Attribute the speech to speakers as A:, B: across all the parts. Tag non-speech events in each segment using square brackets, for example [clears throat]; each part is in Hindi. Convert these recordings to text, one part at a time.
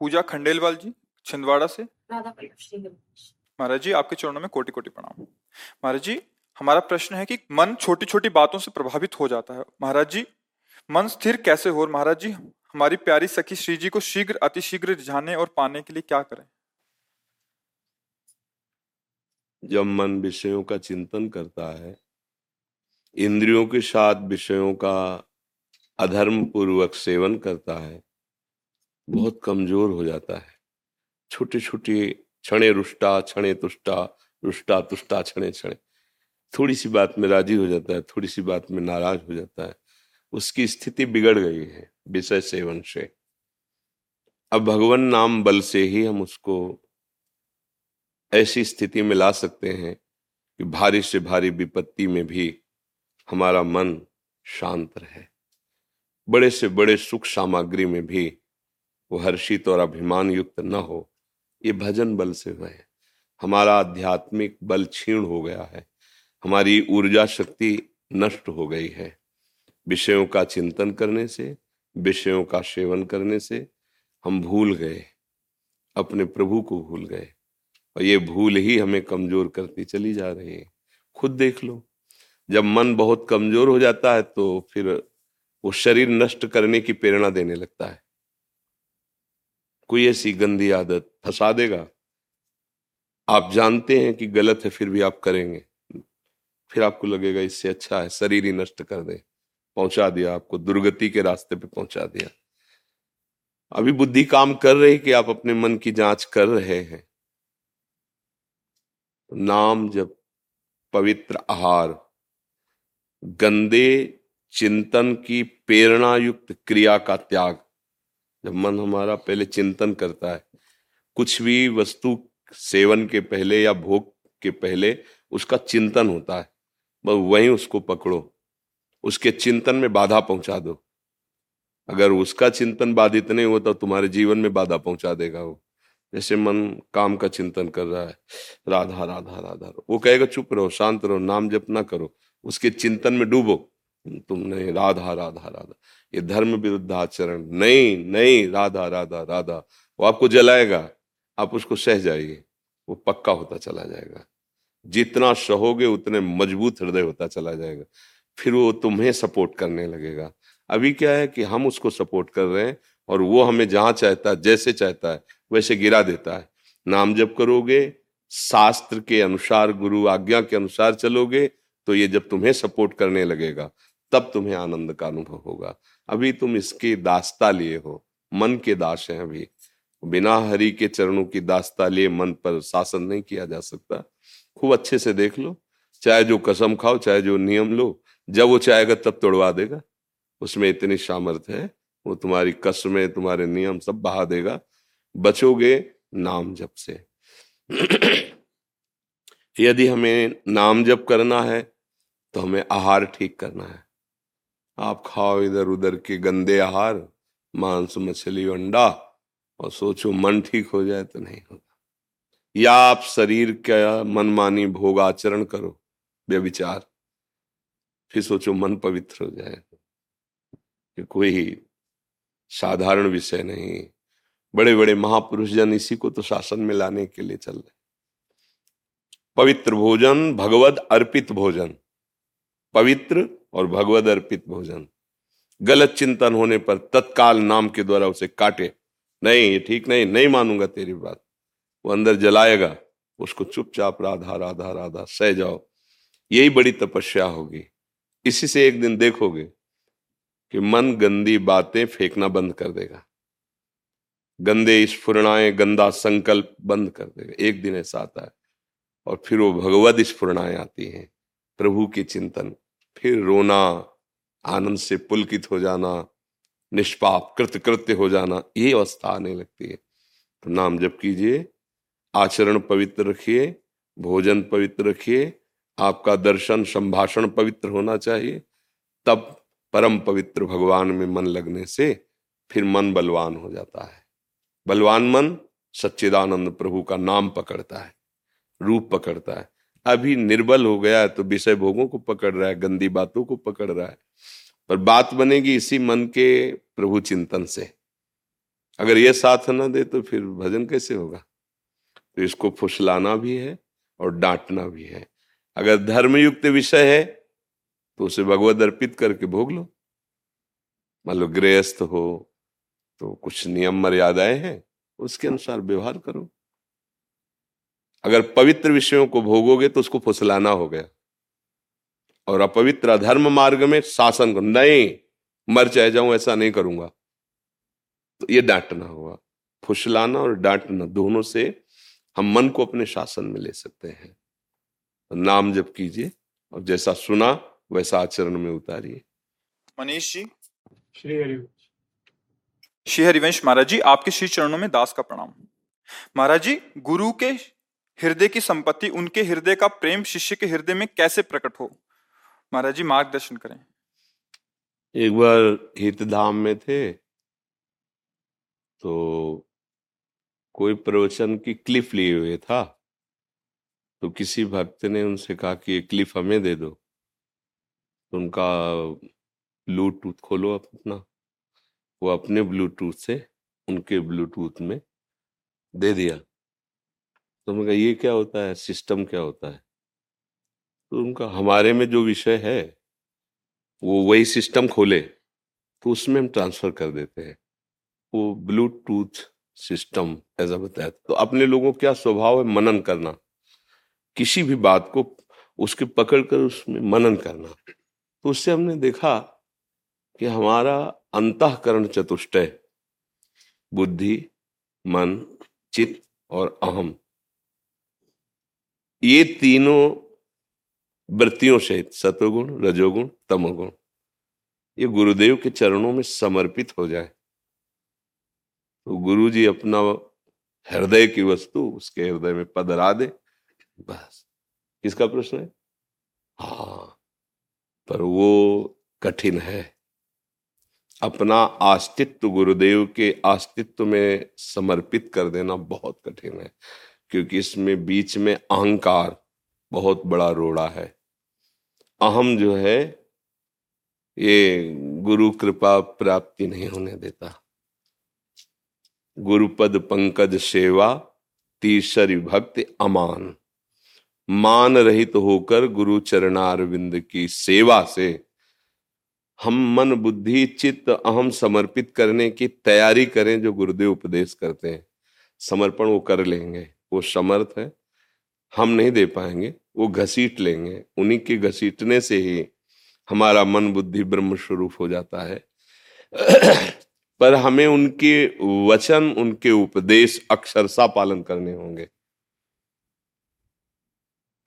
A: पूजा खंडेलवाल जी छिंदवाड़ा से। महाराज जी आपके चरणों में कोटि कोटि प्रणाम। महाराज जी हमारा प्रश्न है कि मन छोटी छोटी बातों से प्रभावित हो जाता है। महाराज जी मन स्थिर कैसे हो? महाराज जी हमारी प्यारी सखी श्री जी को शीघ्र अतिशीघ्र रिझाने और पाने के लिए क्या करें?
B: जब मन विषयों का चिंतन करता है इंद्रियों के साथ विषयों का अधर्म पूर्वक सेवन करता है बहुत कमज़ोर हो जाता है। छोटे छोटे क्षणे रुष्टा, क्षणे तुष्टा, रुष्टा, तुष्टा, क्षणे क्षणे। थोड़ी सी बात में राज़ी हो जाता है थोड़ी सी बात में नाराज़ हो जाता है। उसकी स्थिति बिगड़ गई है, विषय सेवन से अब भगवान नाम बल से ही हम उसको ऐसी स्थिति में ला सकते हैं कि भारी से भारी विपत्ति में भी हमारा मन शांत रहे। बड़े से बड़े सुख सामग्री में भी वो हर्षित और अभिमान युक्त न हो। ये भजन बल से हुए है। हमारा आध्यात्मिक बल क्षीण हो गया है। हमारी ऊर्जा शक्ति नष्ट हो गई है। विषयों का चिंतन करने से, विषयों का सेवन करने से हम भूल गए। अपने प्रभु को भूल गए। और ये भूल ही हमें कमज़ोर करती चली जा रही है। खुद देख लो। जब मन बहुत कमज़ोर हो जाता है तो फिर वो शरीर नष्ट करने की प्रेरणा देने लगता है। कोई ऐसी गंदी आदत फंसा देगा? आप जानते हैं कि गलत है, फिर भी आप करेंगे। फिर आपको लगेगा, इससे अच्छा है, शरीर ही नष्ट कर दे। पहुँचा दिया आपको, दुर्गति के रास्ते पे पहुँचा दिया। अभी बुद्धि काम कर रही कि आप अपने मन की जाँच कर रहे हैं। नाम जब पवित्र आहार, गंदे चिंतन की प्रेरणा युक्त क्रिया का त्याग। जब मन हमारा पहले चिंतन करता है, कुछ भी वस्तु सेवन के पहले या भोग के पहले उसका चिंतन होता है, बस वहीं उसको पकड़ो, उसके चिंतन में बाधा पहुँचा दो। अगर उसका चिंतन बाधित नहीं होता तो तुम्हारे जीवन में बाधा पहुँचा देगा वो। जैसे मन काम का चिंतन कर रहा है, राधा राधा राधा, वो कहेगा, चुप रहो, शांत रहो, नाम जप ना करो, उसके चिंतन में डूबो। तुमने राधा राधा राधा ये धर्म विरुद्ध आचरण। नहीं नहीं, राधा राधा राधा। वो आपको जलाएगा। आप उसको सह जाइए। वो पक्का होता चला जाएगा। जितना सहोगे, उतने मज़बूत हृदय होता चला जाएगा। फिर वो तुम्हें सपोर्ट करने लगेगा। अभी क्या है कि हम उसको सपोर्ट कर रहे हैं और वो हमें जहाँ चाहता है, जैसे चाहता है, वैसे गिरा देता है। नाम जब करोगे, शास्त्र के अनुसार, गुरु आज्ञा के अनुसार चलोगे तो ये जब तुम्हें सपोर्ट करने लगेगा, तब तुम्हें आनंद का अनुभव होगा। अभी तुम इसके दास्ता लिए हो, मन के दास हैं अभी। बिना हरि के चरणों की दास्ता लिए मन पर शासन नहीं किया जा सकता। खूब अच्छे से देख लो, चाहे जो कसम खाओ, चाहे जो नियम लो, जब वो चाहेगा तब तोड़वा देगा। उसमें इतनी सामर्थ्य है, वो तुम्हारी कसमें, तुम्हारे नियम सब बहा देगा। बचोगे नाम जप से। [clears throat] यदि हमें नाम जप करना है तो हमें आहार ठीक करना है। आप खाओ इधर उधर के गंदे आहार, मांस, मछली, अंडा, और सोचो मन ठीक हो जाए तो नहीं होगा। या आप शरीर का मनमानी भोग आचरण करो व्यविचार फिर सोचो मन पवित्र हो जाए। कि कोई साधारण विषय नहीं। बड़े बड़े महापुरुष जन इसी को तो शासन में लाने के लिए चल रहे पवित्र भोजन भगवत अर्पित भोजन, पवित्र और भगवत अर्पित भोजन। गलत चिंतन होने पर तत्काल नाम के द्वारा उसे काटे। नहीं, ये ठीक नहीं नहीं मानूँगा तेरी बात। वो अंदर जलाएगा, उसको चुपचाप राधा राधा राधा, सह जाओ। यही बड़ी तपस्या होगी। इसी से एक दिन देखोगे कि मन गंदी बातें फेंकना बंद कर देगा। गंदे स्फुरणाएँ गंदा संकल्प बंद कर देगा। एक दिन ऐसा आता है और फिर वो भगवत स्फुरणाएँ आती हैं। प्रभु के चिंतन। फिर रोना, आनंद से पुलकित हो जाना, निष्पाप कृत कृत्य हो जाना, ये अवस्था आने लगती है। तो नाम जप कीजिए, आचरण पवित्र रखिए, भोजन पवित्र रखिए, आपका दर्शन, संभाषण पवित्र होना चाहिए, तब परम पवित्र भगवान में मन लगने से फिर मन बलवान हो जाता है। बलवान मन सच्चिदानंद प्रभु का नाम पकड़ता है, रूप पकड़ता है। अभी निर्बल हो गया है तो विषय भोगों को पकड़ रहा है, गंदी बातों को पकड़ रहा है। पर बात बनेगी इसी मन के प्रभु चिंतन से। अगर ये साथ न दे तो फिर भजन कैसे होगा? तो इसको फुसलाना भी है और डांटना भी है। अगर धर्मयुक्त विषय है तो उसे भगवत अर्पित करके भोग लो। मान लो गृहस्थ हो तो कुछ नियम मर्यादाएँ हैं, उसके अनुसार व्यवहार करो। अगर पवित्र विषयों को भोगोगे तो उसको फुसलाना हो गया। और अपवित्र अधर्म मार्ग में शासन को नहीं मर चाहे जाऊँ ऐसा नहीं करूँगा। तो ये डांटना हुआ। फुसलाना और डांटना दोनों से हम मन को अपने शासन में ले सकते हैं। तो नाम जप कीजिए और जैसा सुना वैसा आचरण में उतारिए।
A: मनीष जी। श्री हरिवंश। श्री हरिवंश महाराज जी आपके श्री चरणों में दास का प्रणाम। महाराज जी गुरु के हृदय की संपत्ति उनके हृदय का प्रेम शिष्य के हृदय में कैसे प्रकट हो? महाराज जी, मार्गदर्शन करें।
B: एक बार हितधाम में थे तो कोई प्रवचन की क्लिप लिए हुए था तो किसी भक्त ने उनसे कहा कि ये क्लिप हमें दे दो। तो उनका ब्लूटूथ खोलो अपना। वो अपने ब्लूटूथ से उनके ब्लूटूथ में दे दिया। तो मैं कहा, ये क्या होता है? सिस्टम क्या होता है? तो उनका, हमारे में जो विषय है, वो वही सिस्टम खोले तो उसमें हम ट्रांसफ़र कर देते हैं। वो ब्लूटूथ सिस्टम, ऐसा बताया तो अपने लोगों क्या स्वभाव है? मनन करना। किसी भी बात को उसके पकड़ कर उसमें मनन करना। तो उससे हमने देखा कि हमारा अंतकरण चतुष्टय, बुद्धि, मन, चित्त और अहम ये तीनों वृत्तियों से सतोगुण रजोगुण, तमोगुण, ये गुरुदेव के चरणों में समर्पित हो जाए। तो गुरु जी अपना हृदय की वस्तु उसके हृदय में पदरा दे, बस। किसका प्रश्न है? हाँ पर वो कठिन है। अपना अस्तित्व गुरुदेव के अस्तित्व में समर्पित कर देना बहुत कठिन है। क्योंकि इसमें बीच में अहंकार बहुत बड़ा रोड़ा है। अहम जो है, ये गुरु कृपा प्राप्ति नहीं होने देता। गुरुपद पंकज सेवा, तीसरी भक्ति अमान। मान रहित तो होकर गुरु चरणारविंद की सेवा से हम मन बुद्धि चित्त अहम समर्पित करने की तैयारी करें जो गुरुदेव उपदेश करते हैं। समर्पण वो कर लेंगे। वो समर्थ है, हम नहीं दे पाएँगे, वो घसीट लेंगे। उन्हीं के घसीटने से ही हमारा मन बुद्धि ब्रह्म स्वरूप हो जाता है। [clears throat] पर हमें उनके वचन, उनके उपदेश अक्षरशा पालन करने होंगे।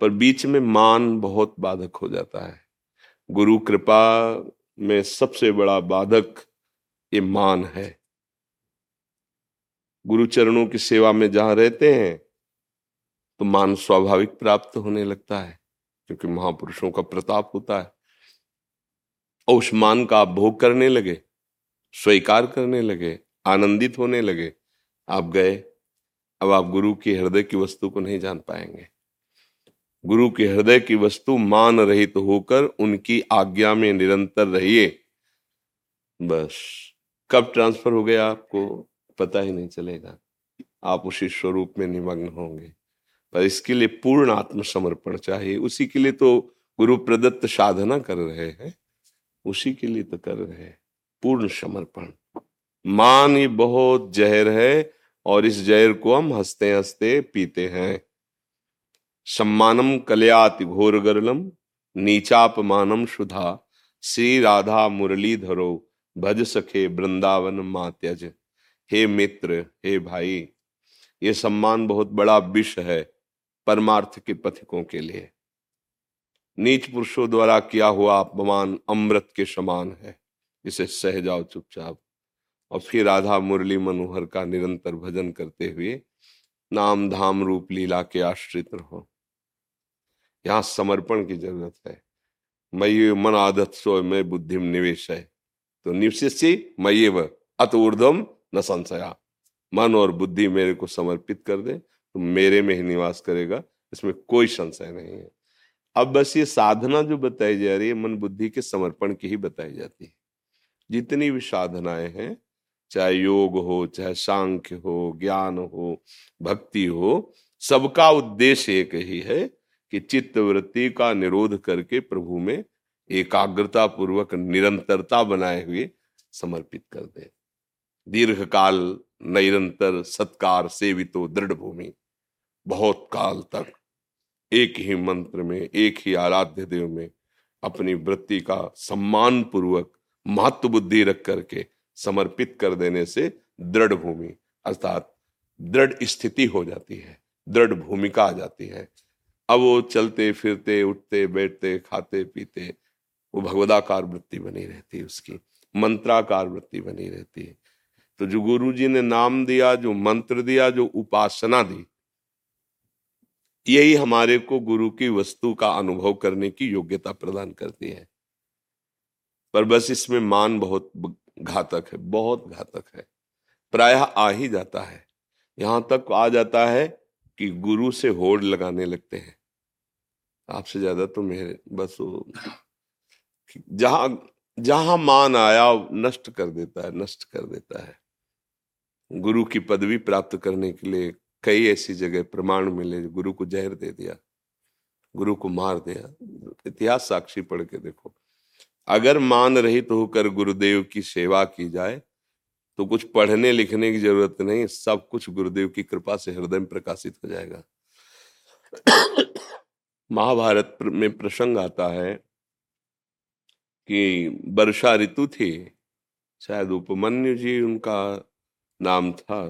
B: पर बीच में मान बहुत बाधक हो जाता है। गुरु कृपा में सबसे बड़ा बाधक ये मान है। गुरु चरणों की सेवा में जहाँ रहते हैं तो मान स्वाभाविक प्राप्त होने लगता है, क्योंकि महापुरुषों का प्रताप होता है। और उस मान का आप भोग करने लगे, स्वीकार करने लगे, आनंदित होने लगे, आप गए। अब आप गुरु के हृदय की वस्तु को नहीं जान पाएँगे। गुरु के हृदय की वस्तु मान रहित तो होकर उनकी आज्ञा में निरंतर रहिए। बस, कब ट्रांसफ़र हो गया आपको पता ही नहीं चलेगा। आप उसी स्वरूप में निमग्न होंगे। इसके लिए पूर्ण आत्मसमर्पण चाहिए। उसी के लिए तो गुरु प्रदत्त साधना कर रहे हैं। उसी के लिए तो कर रहे हैं। पूर्ण समर्पण। मान ही बहुत जहर है और इस जहर को हम हँसते हँसते पीते हैं। सम्मानम कल्याति घोर गरलम, नीचापमानम सुधा श्री राधा मुरली धरो, भज सखे वृंदावन मात्यज। हे मित्र, हे भाई, ये सम्मान बहुत बड़ा विष है। परमार्थ के पथिकों के लिए। नीच पुरुषों द्वारा किया हुआ अपमान अमृत के समान है। इसे सह जाओ चुपचाप। और फिर राधा मुरली मनोहर का निरंतर भजन करते हुए नाम धाम रूप लीला के आश्रित रहो। यहाँ समर्पण की ज़रूरत है। मय मन आदत सो मैं बुद्धि निवेश है। तो निवशिष्य मये व अत ऊर्धम न संशया। मन और बुद्धि मेरे को समर्पित कर दे। तो मेरे में ही निवास करेगा, इसमें कोई संशय नहीं है। अब बस ये साधना जो बताई जा रही है, मन बुद्धि के समर्पण की ही बताई जाती है। जितनी भी साधनाएँ हैं, चाहे योग हो, चाहे सांख्य हो, ज्ञान हो, भक्ति हो, सबका उद्देश्य एक ही है कि चित्त वृत्ति का निरोध करके प्रभु में एकाग्रता पूर्वक निरंतरता बनाए हुए समर्पित कर दे। दीर्घ काल निरंतर सत्कार, सेवितो, दृढ़ भूमि। बहुत काल तक एक ही मंत्र में, एक ही आराध्य देव में अपनी वृत्ति का सम्मान पूर्वक महत्व बुद्धि रख करके समर्पित कर देने से दृढ़ भूमि, अर्थात दृढ़ स्थिति हो जाती है, दृढ़ भूमिका आ जाती है। अब वो चलते, फिरते, उठते, बैठते, खाते, पीते, वो भगवदाकार वृत्ति बनी रहती है उसकी, मंत्राकार वृत्ति बनी रहती है। तो जो गुरु जी ने नाम दिया, जो मंत्र दिया, जो उपासना दी यही हमारे को गुरु की वस्तु का अनुभव करने की योग्यता प्रदान करती है। पर बस इसमें मान बहुत घातक है, बहुत घातक है। प्रायः आ ही जाता है। यहाँ तक आ जाता है कि गुरु से होड़ लगाने लगते हैं। आपसे ज़्यादा तो मेरे, बस वो जहाँ जहाँ मान आया नष्ट कर देता है, नष्ट कर देता है। गुरु की पदवी प्राप्त करने के लिए कई ऐसी जगह प्रमाण मिले, गुरु को जहर दे दिया, गुरु को मार दिया। इतिहास साक्षी पढ़ के देखो। अगर मान रहित तो होकर गुरुदेव की सेवा की जाए तो कुछ पढ़ने लिखने की ज़रूरत नहीं, सब कुछ गुरुदेव की कृपा से हृदय में प्रकाशित हो जाएगा। महाभारत में प्रसंग आता है कि वर्षा ऋतु थी, शायद उपमन्यु जी उनका नाम था।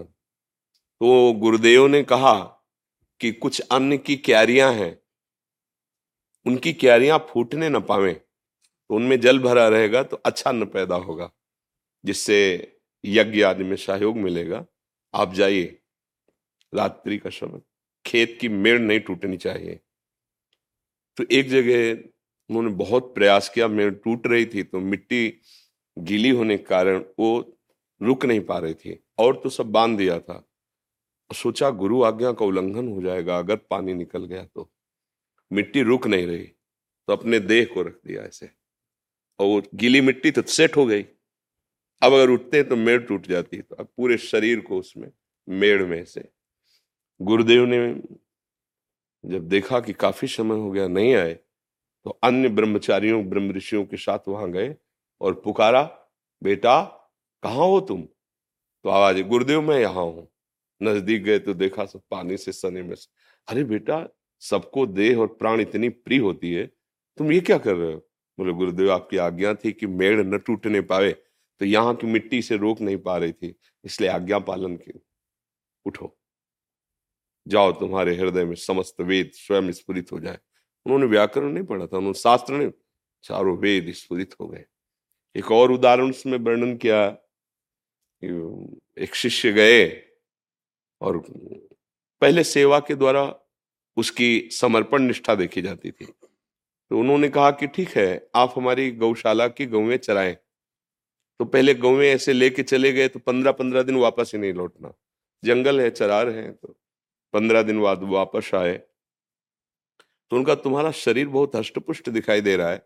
B: तो गुरुदेव ने कहा कि कुछ अन्न की क्यारियाँ हैं। उनकी क्यारियाँ फूटने न पावे तो उनमें जल भरा रहेगा तो अच्छा अन्न पैदा होगा, जिससे यज्ञ आदि में सहयोग मिलेगा। आप जाइए, रात्रि का समय, खेत की मेड़ नहीं टूटनी चाहिए। तो एक जगह उन्होंने बहुत प्रयास किया, मेड़ टूट रही थी तो मिट्टी गीली होने के कारण वो रुक नहीं पा रही थी, और तो सब बाँध दिया था। सोचा गुरु आज्ञा का उल्लंघन हो जाएगा, अगर पानी निकल गया तो। मिट्टी रुक नहीं रही तो अपने देह को रख दिया ऐसे। और वो गीली मिट्टी तो सेट हो गई। अब अगर उठते तो मेड़ टूट जाती तो अब पूरे शरीर को उसमें, मेड़ में से गुरुदेव ने जब देखा कि काफ़ी समय हो गया नहीं आए तो अन्य ब्रह्मचारियों, ब्रह्म ऋषियों के साथ वहाँ गए और पुकारा, बेटा, कहाँ हो तुम? तो आवाज़, गुरुदेव, मैं यहाँ हूँ। नज़दीक गए तो देखा सब पानी से सने में अरे बेटा, सबको देह और प्राण इतनी प्रिय होती है, तुम ये क्या कर रहे हो? बोले, गुरुदेव, आपकी आज्ञा थी कि मेड़ न टूटने पाए तो यहाँ की मिट्टी से रोक नहीं पा रही थी, इसलिए आज्ञा पालन की। उठो। जाओ, तुम्हारे हृदय में समस्त वेद स्वयं स्फुरित हो जाए। उन्होंने व्याकरण नहीं पढ़ा था, उन्होंने शास्त्र ने चारों वेद स्फुरित हो गए। एक और उदाहरण उसमें वर्णन किया। एक शिष्य गए और पहले सेवा के द्वारा उसकी समर्पण निष्ठा देखी जाती थी। तो उन्होंने कहा कि ठीक है, आप हमारी गौशाला की गौवें चराएँ। तो पहले गौवें ऐसे लेके चले गए तो पंद्रह पंद्रह दिन वापस ही नहीं लौटना। जंगल है, चरार है तो पंद्रह दिन बाद वापस आए। तो उनका तुम्हारा शरीर बहुत हष्टपुष्ट दिखाई दे रहा है।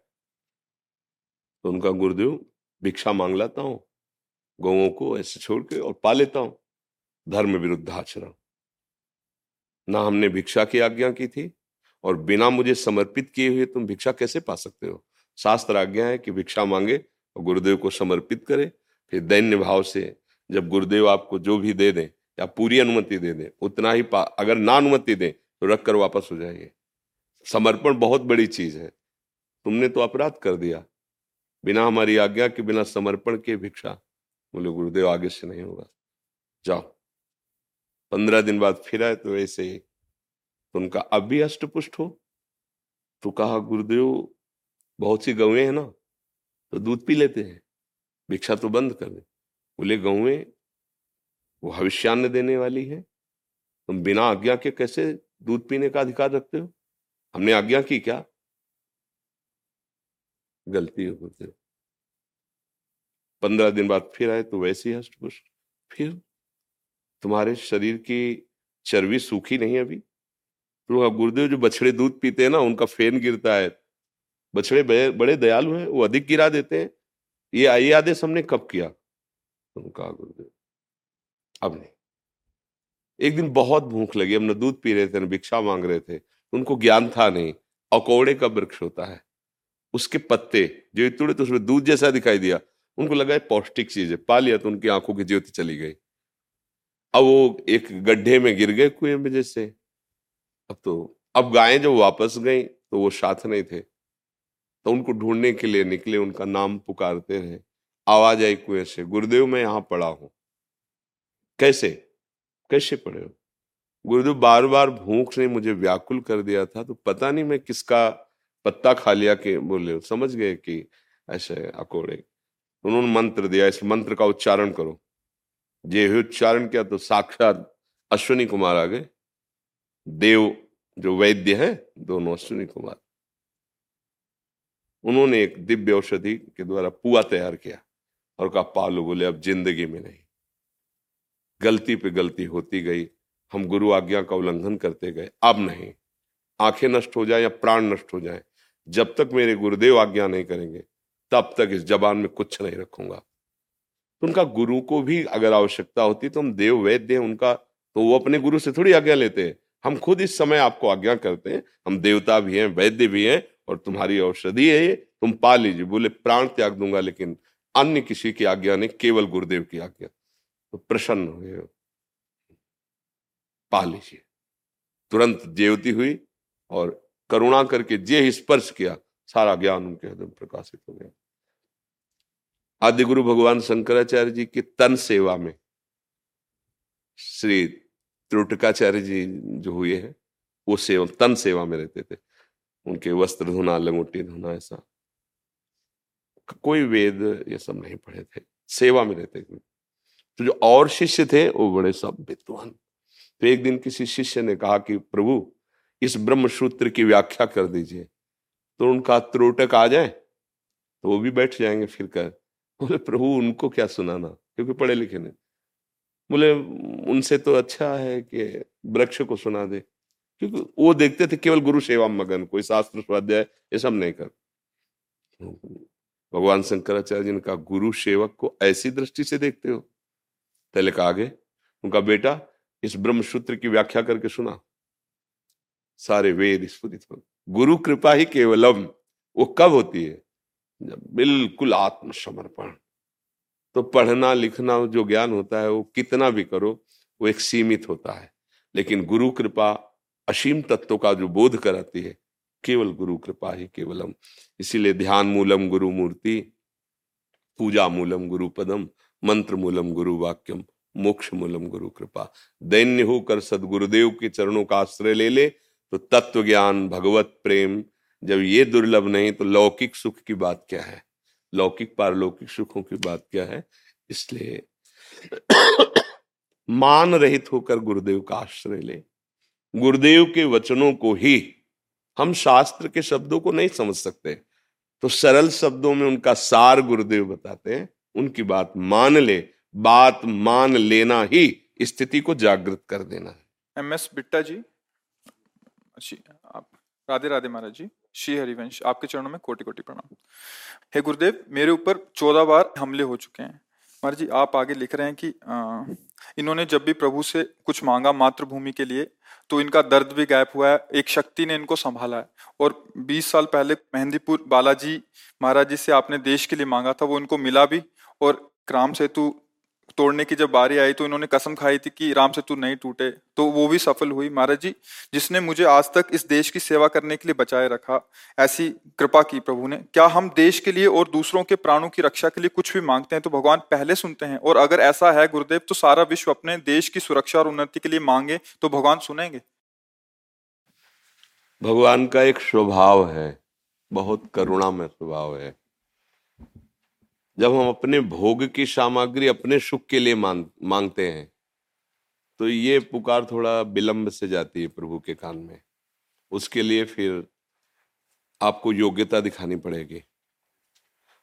B: तो उनका गुरुदेव भिक्षा मांग लाता हूँ गौओं को ऐसे छोड़ के और पा लेता हूँ। धर्म विरुद्ध आचरण ना हमने भिक्षा की आज्ञा की थी, और बिना मुझे समर्पित किए हुए तुम भिक्षा कैसे पा सकते हो? शास्त्र आज्ञा है कि भिक्षा मांगे और गुरुदेव को समर्पित करे, फिर दैन्य भाव से जब गुरुदेव आपको जो भी दे दें या पूरी अनुमति दे दें, उतना ही पा, अगर ना अनुमति दें तो रख कर वापस हो जाइए। समर्पण बहुत बड़ी चीज़ है। तुमने तो अपराध कर दिया। बिना हमारी आज्ञा के, बिना समर्पण के भिक्षा, बोले गुरुदेव आगे से नहीं होगा। जाओ। पंद्रह दिन बाद फिर आए तो ऐसे तो उनका अब भी अष्टपुष्ट हो। तो कहा, गुरुदेव, बहुत सी गौएँ हैं ना तो दूध पी लेते हैं, भिक्षा तो बंद कर दे। बोले गौएँ वो भविष्यान्न देने वाली है, तुम बिना आज्ञा के कैसे दूध पीने का अधिकार रखते हो? हमने आज्ञा की क्या? गलती होते पंद्रह दिन बाद फिर आए तो वैसे ही हष्टपुष्ट फिर तुम्हारे शरीर की चर्बी सूखी नहीं अभी? तो गुरुदेव जो बछड़े दूध पीते हैं ना, उनका फेन गिरता है। बछड़े बड़े दयालु हैं, वो अधिक गिरा देते हैं। ये ये आदेश हमने कब किया? उनका गुरुदेव? अब नहीं। एक दिन बहुत भूख लगी, हम न दूध पी रहे थे, न भिक्षा मांग रहे थे। उनको ज्ञान था नहीं। अकौड़े का वृक्ष होता है। उसके पत्ते, जो तुड़े तो उसमें दूध जैसा दिखाई दिया, उनको लगा पौष्टिक चीज़ है। पा लिया तो उनकी आँखों की ज्योति चली गई। अब वो एक गड्ढे में गिर गए कुएँ में जैसे। अब तो अब गायें जब वापस गई तो वो साथ नहीं थे। तो उनको ढूँढने के लिए निकले, उनका नाम पुकारते रहे। आवाज़ आई कुएँ से, गुरुदेव, मैं यहाँ पड़ा हूँ। कैसे? कैसे पड़े हो? गुरुदेव बार बार भूख ने मुझे व्याकुल कर दिया था तो पता नहीं मैं किसका पत्ता खा लिया के बोले, समझ गए कि ऐसे अकोड़े। उन्होंने मंत्र दिया, इस मंत्र का उच्चारण करो। जे उच्चारण किया तो साक्षात अश्विनी कुमार आ गए? देव जो वैद्य है, दोनों अश्विनी कुमार। उन्होंने एक दिव्य औषधि के द्वारा पुआ तैयार किया और कहा, पालो बोले, अब ज़िंदगी में नहीं। गलती पे गलती होती गई, हम गुरु आज्ञा का उल्लंघन करते गए, अब नहीं। आँखें नष्ट हो जाए या प्राण नष्ट हो जाए, जब तक मेरे गुरुदेव आज्ञा नहीं करेंगे, तब तक इस जबान में कुछ नहीं रखूँगा। उनका गुरु को भी अगर आवश्यकता होती तो हम देव वैद्य हैं, उनका तो वो अपने गुरु से थोड़ी आज्ञा लेते हैं। हम खुद इस समय आपको आज्ञा करते हैं, हम देवता भी हैं, वैद्य भी हैं, और तुम्हारी औषधि है ये, तुम पा लीजिए। बोले, प्राण त्याग दूँगा, लेकिन अन्य किसी की आज्ञा नहीं, केवल गुरुदेव की आज्ञा। तो प्रसन्न हुए पा लीजिए। तुरंत ज्योति हुई और करुणा करके जे स्पर्श किया, सारा ज्ञान उनके हृदय प्रकाशित हो गया। आदि गुरु भगवान शंकराचार्य जी की तन सेवा में श्री त्रुटकाचार्य जी जो हुए हैं, वो सेवा, तन सेवा में रहते थे। उनके वस्त्र धोना, लंगोटी धोना, ऐसा। कोई वेद ये सब नहीं पढ़े थे। सेवा में रहते थे। तो जो और शिष्य थे, वो बड़े सब विद्वान। तो एक दिन किसी शिष्य ने कहा कि, प्रभु, इस ब्रह्म सूत्र की व्याख्या कर दीजिए। तो उनका त्रोटक आ जाए तो वो भी बैठ जाएँगे, फिर कर। बोले, प्रभु, उनको क्या सुनाना? क्योंकि पढ़े लिखे नहीं। बोले, उनसे तो अच्छा है कि वृक्ष को सुना दे, क्योंकि वो देखते थे केवल गुरु सेवा मगन, कोई शास्त्र, स्वाध्याय, ये सब नहीं कर। भगवान शंकराचार्य जी ने कहा, गुरु सेवक को ऐसी दृष्टि से देखते हो? पहले कहा आगे, उनका बेटा, इस ब्रह्म सूत्र की व्याख्या करके सुना। सारे वेद स्फुरित गुरु कृपा ही केवलम, वो कब होती है? बिल्कुल आत्मसमर्पण। तो पढ़ना लिखना जो ज्ञान होता है, वो कितना भी करो, वो एक सीमित होता है। लेकिन गुरु कृपा, असीम तत्व का जो बोध कराती है, केवल गुरु कृपा ही केवलम। इसीलिए ध्यान मूलम गुरु मूर्ति, पूजा मूलम गुरु पदम, मंत्र मूलम गुरु वाक्यम, मोक्ष मूलम गुरु कृपा। दैन्य होकर सदगुरुदेव के चरणों का आश्रय ले ले तो तत्व ज्ञान भगवत प्रेम जब ये दुर्लभ नहीं तो लौकिक सुख की बात क्या है? लौकिक पारलौकिक सुखों की बात क्या है? इसलिए [coughs] मान रहित होकर गुरुदेव का आश्रय ले। गुरुदेव के वचनों को ही हम शास्त्र के शब्दों को नहीं समझ सकते। तो सरल शब्दों में उनका सार गुरुदेव बताते हैं, उनकी बात मान ले, बात मान लेना ही स्थिति को जागृत कर देना है।
A: एम एस बिट्टा जी आप राधे राधे महाराज जी। श्री हरिवंश आपके चरणों में कोटि कोटि प्रणाम। हे गुरुदेव मेरे ऊपर चौदह बार हमले हो चुके हैं। महाराज जी आप आगे लिख रहे हैं कि आ, इन्होंने जब भी प्रभु से कुछ मांगा मातृभूमि के लिए तो इनका दर्द भी गायब हुआ है एक शक्ति ने इनको संभाला है। और 20 साल पहले मेहंदीपुर बालाजी महाराज जी से आपने देश के लिए मांगा था वो इनको मिला भी और क्राम सेतु तोड़ने की जब बारी आई तो इन्होंने कसम खाई थी कि राम सेतु नहीं टूटे। तो वो भी सफल हुई। महाराज जी, जिसने मुझे आज तक इस देश की सेवा करने के लिए बचाए रखा, ऐसी कृपा की प्रभु ने। क्या हम देश के लिए और दूसरों के प्राणों की रक्षा के लिए कुछ भी मांगते हैं तो भगवान पहले सुनते हैं? और अगर ऐसा है गुरुदेव तो सारा विश्व अपने देश की सुरक्षा और उन्नति के लिए मांगे तो भगवान सुनेंगे।
B: भगवान का एक स्वभाव है, बहुत करुणा में स्वभाव है। जब हम अपने भोग की सामग्री अपने सुख के लिए मांग मांगते हैं तो ये पुकार थोड़ा विलंब से जाती है प्रभु के कान में। उसके लिए फिर आपको योग्यता दिखानी पड़ेगी।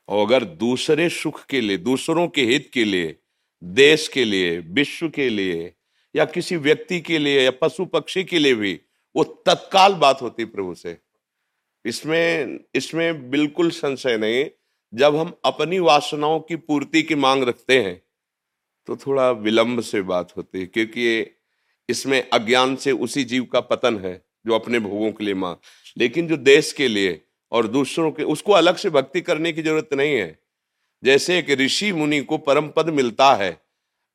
B: और अगर दूसरे सुख के लिए, दूसरों के हित के लिए, देश के लिए, विश्व के लिए, या किसी व्यक्ति के लिए, या पशु पक्षी के लिए भी, वो तत्काल बात होती प्रभु से। इसमें इसमें बिल्कुल संशय नहीं जब हम अपनी वासनाओं की पूर्ति की मांग रखते हैं तो थोड़ा विलंब से बात होती है, क्योंकि इसमें अज्ञान से उसी जीव का पतन है, जो अपने भोगों के लिए मांग। लेकिन जो देश के लिए और दूसरों के, उसको अलग से भक्ति करने की ज़रूरत नहीं है। जैसे एक ऋषि मुनि को परम पद मिलता है,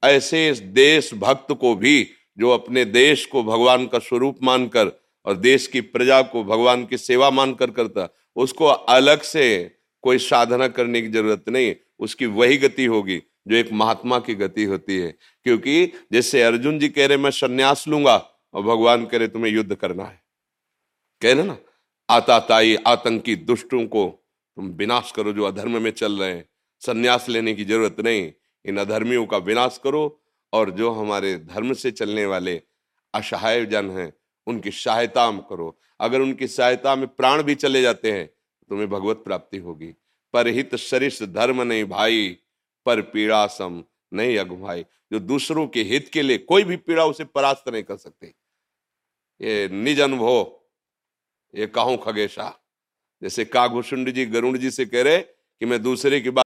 B: ऐसे इस देश भक्त को भी, जो अपने देश को भगवान का स्वरूप मानकर और देश की प्रजा को भगवान की सेवा मानकर करता, उसको अलग से कोई साधना करने की ज़रूरत नहीं, उसकी वही गति होगी, जो एक महात्मा की गति होती है। क्योंकि जैसे अर्जुन जी कह रहे, मैं संन्यास लूँगा और भगवान कह रहे, तुम्हें युद्ध करना है। कह रहे ना, आताताई आतंकी दुष्टों को तुम विनाश करो, जो अधर्म में चल रहे हैं। संन्यास लेने की ज़रूरत नहीं, इन अधर्मियों का विनाश करो और जो हमारे धर्म से चलने वाले असहाय जन हैं, उनकी सहायता करो। अगर उनकी सहायता में प्राण भी चले जाते हैं तुम्हें भगवत प्राप्ति होगी। पर हित सरिष धर्म नहीं भाई, पर पीड़ा सम नहीं अगुभाई जो दूसरों के हित के लिए कोई भी पीड़ा, उसे परास्त नहीं कर सकते। ये निज अनुभव, ये कहूँ खगेशा। जैसे काघुशुंड जी गरुण जी से कह रहे कि मैं दूसरे की बात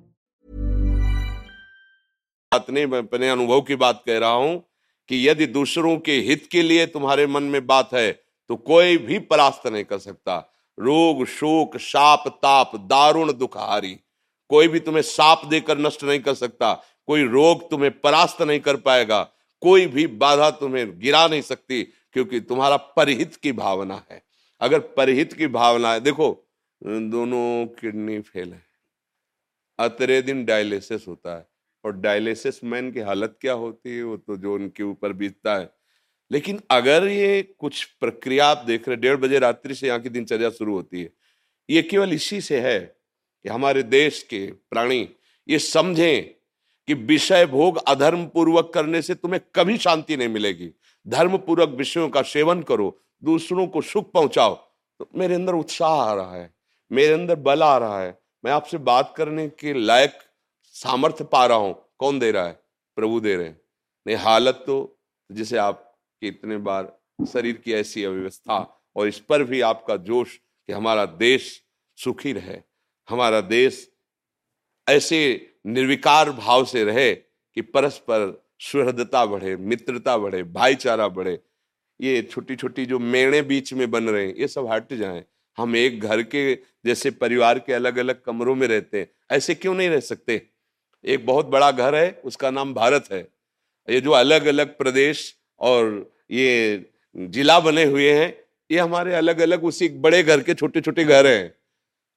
B: बात नहीं मैं अपने अनुभव की बात कह रहा हूँ कि यदि दूसरों के हित के लिए तुम्हारे मन में बात है तो कोई भी परास्त नहीं कर सकता। रोग, शोक, शाप, ताप, दारुण दुखहारी। कोई भी तुम्हें साप देकर नष्ट नहीं कर सकता, कोई रोग तुम्हें परास्त नहीं कर पाएगा, कोई भी बाधा तुम्हें गिरा नहीं सकती, क्योंकि तुम्हारा परहित की भावना है। अगर परहित की भावना है, देखो, दोनों किडनी फेल है। अतरे दिन डायलिसिस होता है। और डायलिसिस मैन की हालत क्या होती है, वो तो जो उनके ऊपर बीतता है। लेकिन अगर ये कुछ प्रक्रिया आप देख रहे डेढ़ बजे रात्रि से यहाँ की दिनचर्या शुरू होती है, ये केवल इसी से है कि हमारे देश के प्राणी ये समझें कि विषय भोग अधर्म पूर्वक करने से तुम्हें कभी शांति नहीं मिलेगी। धर्म पूर्वक विषयों का सेवन करो, दूसरों को सुख पहुंचाओ। तो मेरे अंदर उत्साह आ रहा है, मेरे अंदर बल आ रहा है। मैं आपसे बात करने के लायक सामर्थ्य पा रहा हूँ। कौन दे रहा है? प्रभु दे रहे हैं। नहीं, हालत तो जिसे आप इतने बार शरीर की ऐसी अव्यवस्था और इस पर भी आपका जोश कि हमारा देश सुखी रहे, हमारा देश ऐसे निर्विकार भाव से रहे कि परस्पर सुहृदता बढ़े, मित्रता बढ़े, भाईचारा बढ़े। ये छोटी छोटी जो मेणे बीच में बन रहे हैं, ये सब हट जाएँ। हम एक घर के जैसे परिवार के अलग अलग कमरों में रहते हैं, ऐसे क्यों नहीं रह सकते? एक बहुत बड़ा घर है, उसका नाम भारत है। ये जो अलग अलग प्रदेश और ये जिला बने हुए हैं, ये हमारे अलग अलग उसी बड़े घर के छोटे छोटे घर हैं।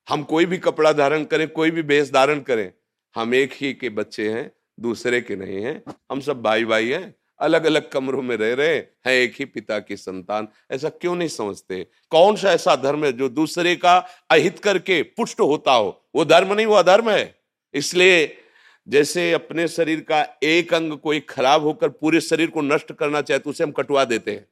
B: हम कोई भी कपड़ा धारण करें, कोई भी बेस धारण करें, हम एक ही के बच्चे हैं, दूसरे के नहीं हैं। हम सब भाई भाई हैं अलग अलग कमरों में रह रहे हैं एक ही पिता की संतान। ऐसा क्यों नहीं समझते? कौन सा ऐसा धर्म है जो दूसरे का अहित करके पुष्ट होता हो? वो धर्म नहीं, वो अधर्म है। इसलिए जैसे अपने शरीर का एक अंग कोई खराब होकर पूरे शरीर को नष्ट करना चाहे तो उसे हम कटवा देते हैं।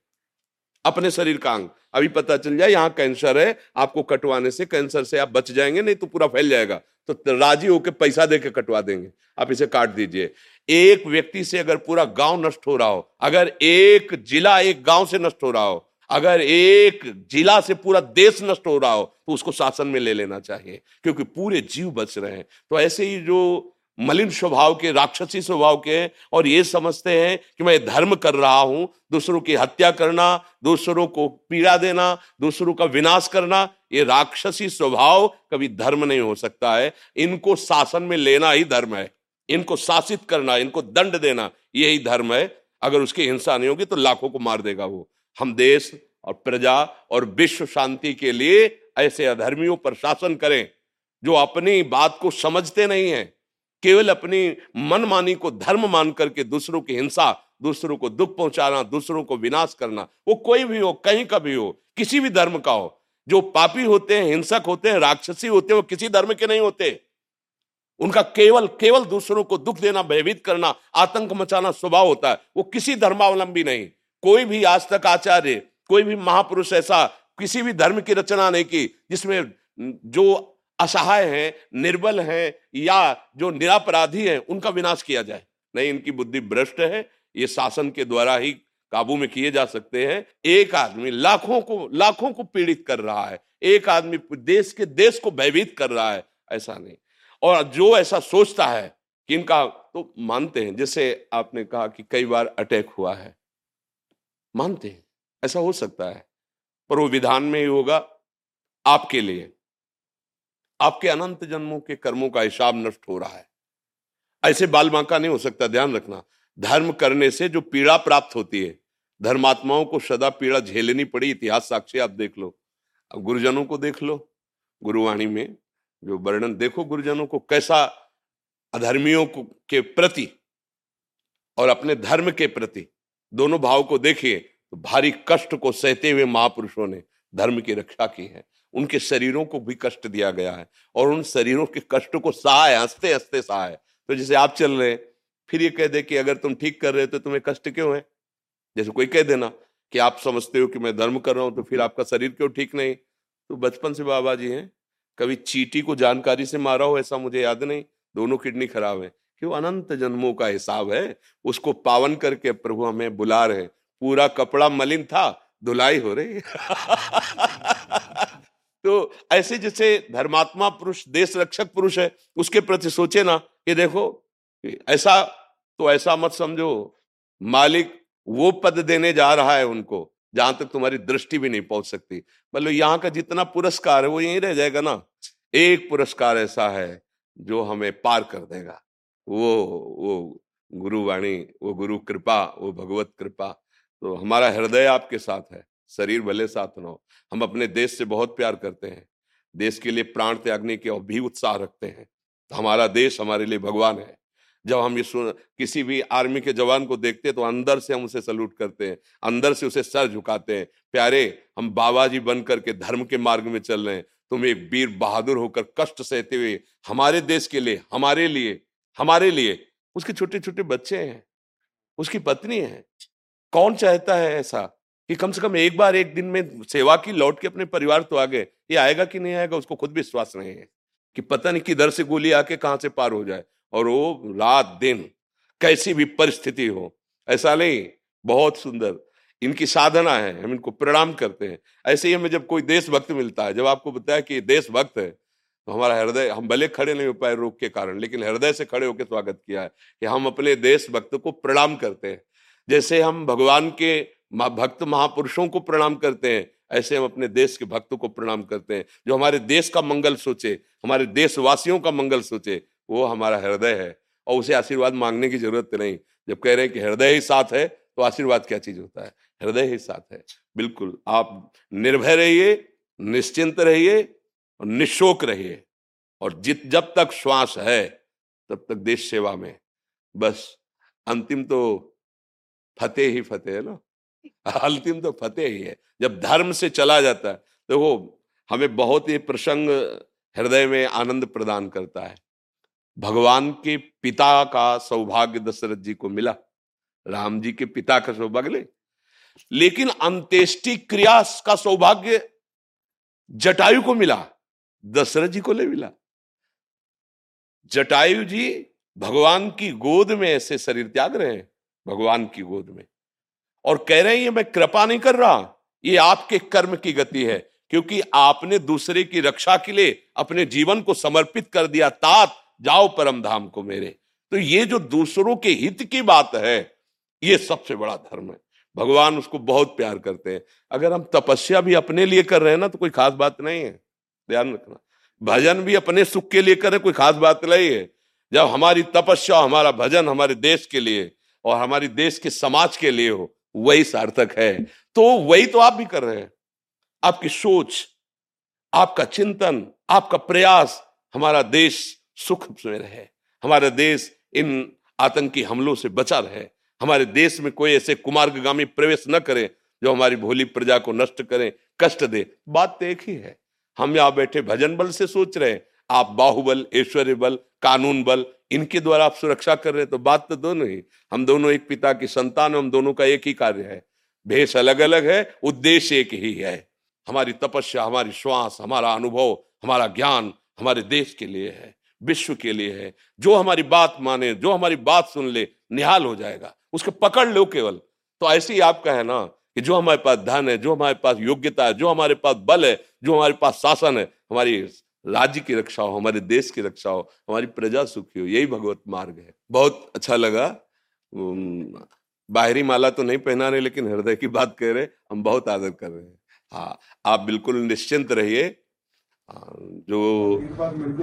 B: अपने शरीर का अंग। अभी पता चल जाए यहाँ कैंसर है, आपको कटवाने से कैंसर से आप बच जाएँगे, नहीं तो पूरा फैल जाएगा। तो राज़ी होकर पैसा दे के कटवा देंगे। आप इसे काट दीजिए। एक व्यक्ति से अगर पूरा गाँव नष्ट हो रहा हो, अगर एक जिला एक गाँव से नष्ट हो रहा हो, अगर एक जिला से पूरा देश नष्ट हो रहा हो तो उसको शासन में ले लेना चाहिए, क्योंकि पूरे जीव बच रहे हैं। तो ऐसे ही जो मलिन स्वभाव के, राक्षसी स्वभाव के हैं और ये समझते हैं कि मैं धर्म कर रहा हूँ, दूसरों की हत्या करना, दूसरों को पीड़ा देना, दूसरों का विनाश करना, ये राक्षसी स्वभाव कभी धर्म नहीं हो सकता है। इनको शासन में लेना ही धर्म है। इनको शासित करना, इनको दंड देना यही धर्म है। अगर उसकी हिंसा नहीं होगी तो लाखों को मार देगा वो। हम देश और प्रजा और विश्व शांति के लिए ऐसे अधर्मियों पर शासन करें, जो अपनी बात को समझते नहीं है। केवल अपनी मनमानी को धर्म मान करके दूसरों की हिंसा, दूसरों को दुख पहुंचाना, दूसरों को विनाश करना, वो कोई भी हो, कहीं का भी हो, किसी भी धर्म का हो, जो पापी होते हैं, हिंसक होते हैं, राक्षसी होते हैं, वो किसी धर्म के नहीं होते। उनका केवल केवल दूसरों को दुख देना, भयभीत करना, आतंक मचाना स्वभाव होता है, वो किसी धर्मावलंबी नहीं। कोई भी आज तक आचार्य, कोई भी महापुरुष ऐसा किसी भी धर्म की रचना नहीं की, जिसमें जो असहाय हैं, निर्बल हैं, या जो निरापराधी हैं, उनका विनाश किया जाए। नहीं, इनकी बुद्धि भ्रष्ट है। ये शासन के द्वारा ही काबू में किए जा सकते हैं। एक आदमी लाखों को लाखों को पीड़ित कर रहा है। एक आदमी देश के, देश को भयभीत कर रहा है। ऐसा नहीं। और जो ऐसा सोचता है कि इनका तो मानते हैं। जैसे आपने कहा कि कई बार अटैक हुआ है। मानते हैं। ऐसा हो सकता है। पर वो विधान में ही होगा। आपके लिए। आपके अनंत जन्मों के कर्मों का हिसाब नष्ट हो रहा है। ऐसे बाल बांका नहीं हो सकता, ध्यान रखना। धर्म करने से जो पीड़ा प्राप्त होती है, धर्मात्माओं को सदा पीड़ा झेलनी पड़ी, इतिहास साक्षी आप देख लो। अब गुरुजनों को देख लो, गुरुवाणी में जो वर्णन, देखो गुरुजनों को कैसा अधर्मियों को, के प्रति और अपने धर्म के प्रति, दोनों भाव को देखिए तो भारी कष्ट को सहते हुए महापुरुषों ने धर्म की रक्षा की है। उनके शरीरों को भी कष्ट दिया गया है और उन शरीरों के कष्ट को सहा है हँसते हँसते सहा है तो जैसे आप चल रहे फिर ये कह दे कि अगर तुम ठीक कर रहे हो तो तुम्हें कष्ट क्यों है? जैसे कोई कह देना कि आप समझते हो कि मैं धर्म कर रहा हूँ तो फिर आपका शरीर क्यों ठीक नहीं? तो बचपन से बाबा जी हैं, कभी चीटी को जानकारी से मारा हो ऐसा मुझे याद नहीं, दोनों किडनी खराब है। क्यों? अनंत जन्मों का हिसाब है, उसको पावन करके प्रभु हमें बुला रहे पूरा कपड़ा मलिन था, धुलाई हो रही [laughs] तो ऐसे जैसे धर्मात्मा पुरुष देश रक्षक पुरुष है, उसके प्रति सोचे ना कि देखो ऐसा तो ऐसा मत समझो, मालिक वो पद देने जा रहा है उनको, जहाँ तक तुम्हारी दृष्टि भी नहीं पहुँच सकती। मतलब यहाँ का जितना पुरस्कार है, वो यहीं रह जाएगा ना? एक पुरस्कार ऐसा है, जो हमें पार कर देगा। वो वो गुरुवाणी, वो गुरु कृपा, वो भगवत कृपा तो हमारा हृदय आपके साथ है। शरीर भले साथ न हो, हम अपने देश से बहुत प्यार करते हैं। देश के लिए प्राण त्यागने के भी उत्साह रखते हैं। तो हमारा देश हमारे लिए भगवान है। जब हम ये सुन, किसी भी आर्मी के जवान को देखते हैं तो अंदर से हम उसे सल्यूट करते हैं, अंदर से उसे सर झुकाते हैं। प्यारे, हम बाबा जी बन करके धर्म के मार्ग में चल रहे हैं। तुम एक वीर बहादुर होकर कष्ट सहते हुए हमारे देश के लिए, हमारे लिए हमारे लिए, उसके छोटे छोटे बच्चे हैं, उसकी पत्नी है। कौन चाहता है ऐसा? कि कम से कम एक बार एक दिन में सेवा की लौट के अपने परिवार तो आ गए। ये आएगा कि नहीं आएगा, उसको खुद विश्वास नहीं है कि पता नहीं किधर से गोली आके कहाँ से पार हो जाए। और वो रात दिन कैसी भी परिस्थिति हो, ऐसा नहीं, बहुत सुंदर। इनकी साधना है, हम इनको प्रणाम करते हैं। ऐसे ही हमें जब कोई देशभक्त मिलता है, जब आपको बताया कि देशभक्त है तो हमारा हृदय, हम भले खड़े नहीं हो पाए रोग के कारण, लेकिन हृदय से खड़े होकर स्वागत किया है कि हम अपने देशभक्त को प्रणाम करते हैं। जैसे हम भगवान के भक्त महापुरुषों को प्रणाम करते हैं। ऐसे हम अपने देश के भक्तों को प्रणाम करते हैं। जो हमारे देश का मंगल सोचे, हमारे देशवासियों का मंगल सोचे, वो हमारा हृदय है। और उसे आशीर्वाद मांगने की ज़रूरत नहीं। जब कह रहे हैं कि हृदय ही साथ है तो आशीर्वाद क्या चीज़ होता है? हृदय ही साथ है। बिल्कुल, आप निर्भय रहिए, निश्चिंत रहिए और निशोक रहिए। और जित, जब तक श्वास है, तब तक देश सेवा में। बस, अंतिम तो फतेह ही फतेह है ना? अंतिम तो फतेह ही है। जब धर्म से चला जाता है तो वो हमें बहुत ही प्रसंग हृदय में आनंद प्रदान करता है। भगवान के पिता का सौभाग्य दशरथ जी को मिला। राम जी के पिता का सौभाग्य ले। लेकिन अंत्येष्टि क्रिया का सौभाग्य जटायु को मिला, दशरथ जी को ले मिला। जटायु जी भगवान की गोद में ऐसे शरीर त्याग रहे हैं, भगवान की गोद में। और कह रहे हैं, ये मैं कृपा नहीं कर रहा, ये आपके कर्म की गति है, क्योंकि आपने दूसरे की रक्षा के लिए अपने जीवन को समर्पित कर दिया, तात, जाओ परम धाम को मेरे। तो ये जो दूसरों के हित की बात है, ये सबसे बड़ा धर्म है। भगवान उसको बहुत प्यार करते हैं। अगर हम तपस्या भी अपने लिए कर रहे हैं ना तो कोई खास बात नहीं है। ध्यान रखना। भजन भी अपने सुख के लिए कर करें कोई खास बात नहीं है। जब हमारी तपस्या, हमारा भजन हमारे देश के लिए और हमारी देश के समाज के लिए हो वही सार्थक है। तो वही तो आप भी कर रहे हैं। आपकी सोच, आपका चिंतन, आपका प्रयास हमारा देश सुख में रहे। हमारा देश इन आतंकी हमलों से बचा रहे। हमारे देश में कोई ऐसे कुमार्गामी प्रवेश न करे जो हमारी भोली प्रजा को नष्ट करें, कष्ट दे। बात तो एक ही है। हम यहाँ बैठे भजन बल से सोच रहे हैं। आप बाहुबल, ऐश्वर्य बल, कानून बल, इनके द्वारा आप सुरक्षा कर रहे हैं तो बात तो दोनों ही। हम दोनों एक पिता की संतान, हम दोनों का एक ही कार्य है। भेष अलग अलग है, उद्देश्य एक ही है। हमारी तपस्या, हमारी श्वास, हमारा अनुभव, हमारा ज्ञान हमारे देश के लिए है, विश्व के लिए है। जो हमारी बात माने, जो हमारी बात सुन ले, निहाल हो जाएगा। उसको पकड़ लो केवल। तो ऐसे ही आपका है ना, कि जो हमारे पास धन है, जो हमारे पास योग्यता है, जो हमारे पास बल है, जो हमारे पास शासन है, हमारी राज्य की रक्षा हो हमारे देश की रक्षा हो हमारी प्रजा सुखी हो यही भगवत मार्ग है। बहुत अच्छा लगा। बाहरी माला तो नहीं पहना रहे लेकिन हृदय की बात कह रहे हम बहुत आदर कर रहे हैं। हाँ आप बिल्कुल निश्चिंत रहिए। जो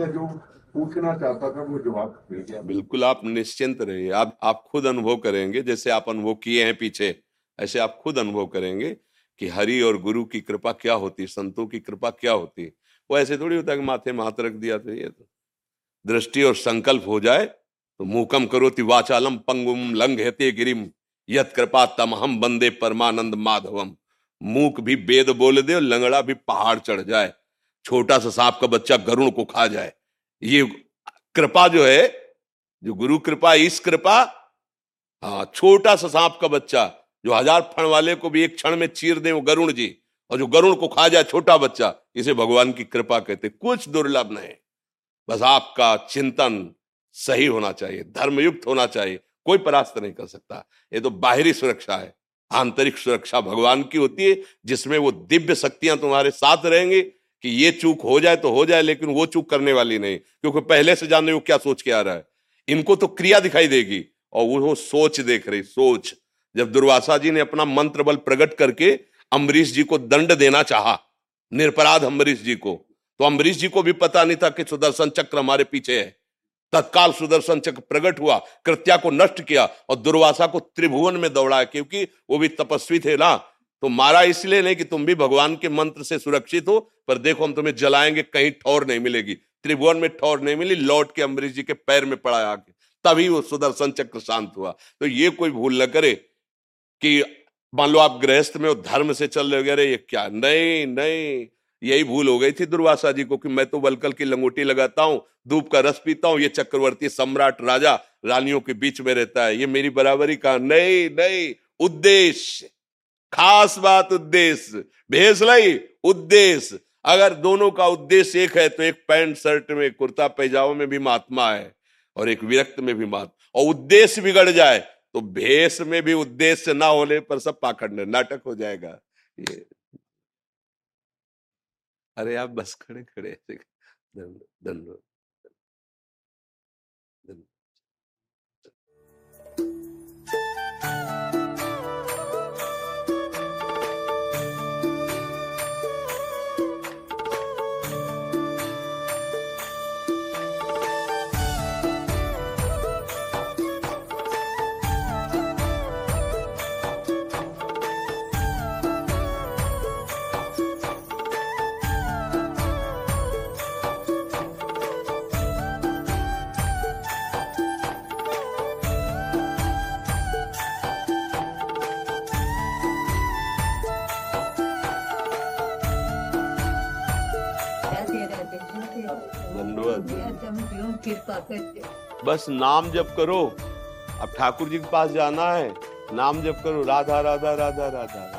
B: जो पूछना चाहता था वो जवाब मिल गया। बिल्कुल आप निश्चिंत रहिए। आप आप खुद अनुभव करेंगे जैसे आप अनुभव किए हैं पीछे ऐसे आप खुद अनुभव करेंगे कि हरि और गुरु की कृपा क्या होती संतों की कृपा क्या होती? वो ऐसे थोड़ी होता है कि माथे में हाथ रख दिया तो ये तो दृष्टि और संकल्प हो जाए तो मुकम करो वाचालम पंगुम लंग हेते गिरिम, यत कृपा तम हम बंदे परमानंद माधवम। मूक भी वेद बोल दे और लंगड़ा भी पहाड़ चढ़ जाए। छोटा सा सांप का बच्चा गरुण को खा जाए। ये कृपा जो है, जो गुरु कृपा इस कृपा हाँ छोटा सा सांप का बच्चा, जो हज़ार फण वाले को भी एक क्षण में चीर दे वो गरुण जी। और जो गरुण को खा जाए छोटा बच्चा, इसे भगवान की कृपा कहते कुछ दुर्लभ नहीं। बस आपका चिंतन सही होना चाहिए, धर्मयुक्त होना चाहिए, कोई परास्त नहीं कर सकता। ये तो बाहरी सुरक्षा है, आंतरिक सुरक्षा भगवान की होती है, जिसमें वो दिव्य शक्तियाँ तुम्हारे साथ रहेंगी कि ये चूक हो जाए तो हो जाए, लेकिन वो चूक करने वाली नहीं, क्योंकि पहले से जाने वो क्या सोच के आ रहा है। इनको तो क्रिया दिखाई देगी, और वो सोच देख रही, सोच। जब दुर्वासा जी ने अपना मंत्र बल प्रकट करके अम्बरीश जी को दंड देना चाहा। निरपराध अम्बरीश जी को। तो अम्बरीश जी को भी पता नहीं था कि सुदर्शन चक्र हमारे पीछे है। तत्काल सुदर्शन चक्र प्रकट हुआ, कृत्या को नष्ट किया और दुर्वासा को त्रिभुवन में दौड़ा, क्योंकि वो भी तपस्वी थे ना। तो मारा इसलिए नहीं कि तुम भी भगवान के मंत्र से सुरक्षित हो, पर देखो हम तुम्हें जलाएँगे, कहीं ठौर नहीं मिलेगी। त्रिभुवन में ठौर नहीं मिली, लौट के अम्बरीश जी के पैर में पड़ा आके। तभी वो सुदर्शन चक्र शांत हुआ। तो ये कोई भूल न करे कि मान लो आप गृहस्थ में धर्म से चल रहे अरे ये क्या? नहीं नहीं। यही भूल हो गई थी दुर्वासा जी को कि मैं तो वलकल की लंगोटी लगाता हूँ, धूप का रस पीता हूँ, ये चक्रवर्ती सम्राट राजा रानियों के बीच में रहता है। ये मेरी बराबरी का? नहीं नहीं, उद्देश्य। खास बात उद्देश्य। भेज लाई उद्देश्य। अगर दोनों का उद्देश्य एक है तो एक पैंट शर्ट में कुर्ता पैजामा में भी महात्मा है और एक विरक्त में भी महात्मा। और उद्देश्य बिगड़ जाए तो भेष में भी उद्देश्य ना होने पर सब पाखंड नाटक हो जाएगा। ये अरे आप बस खड़े खड़े धन्यवाद। बस नाम जब करो। अब ठाकुर जी के पास जाना है। नाम जब करो। राधा राधा राधा राधा, राधा।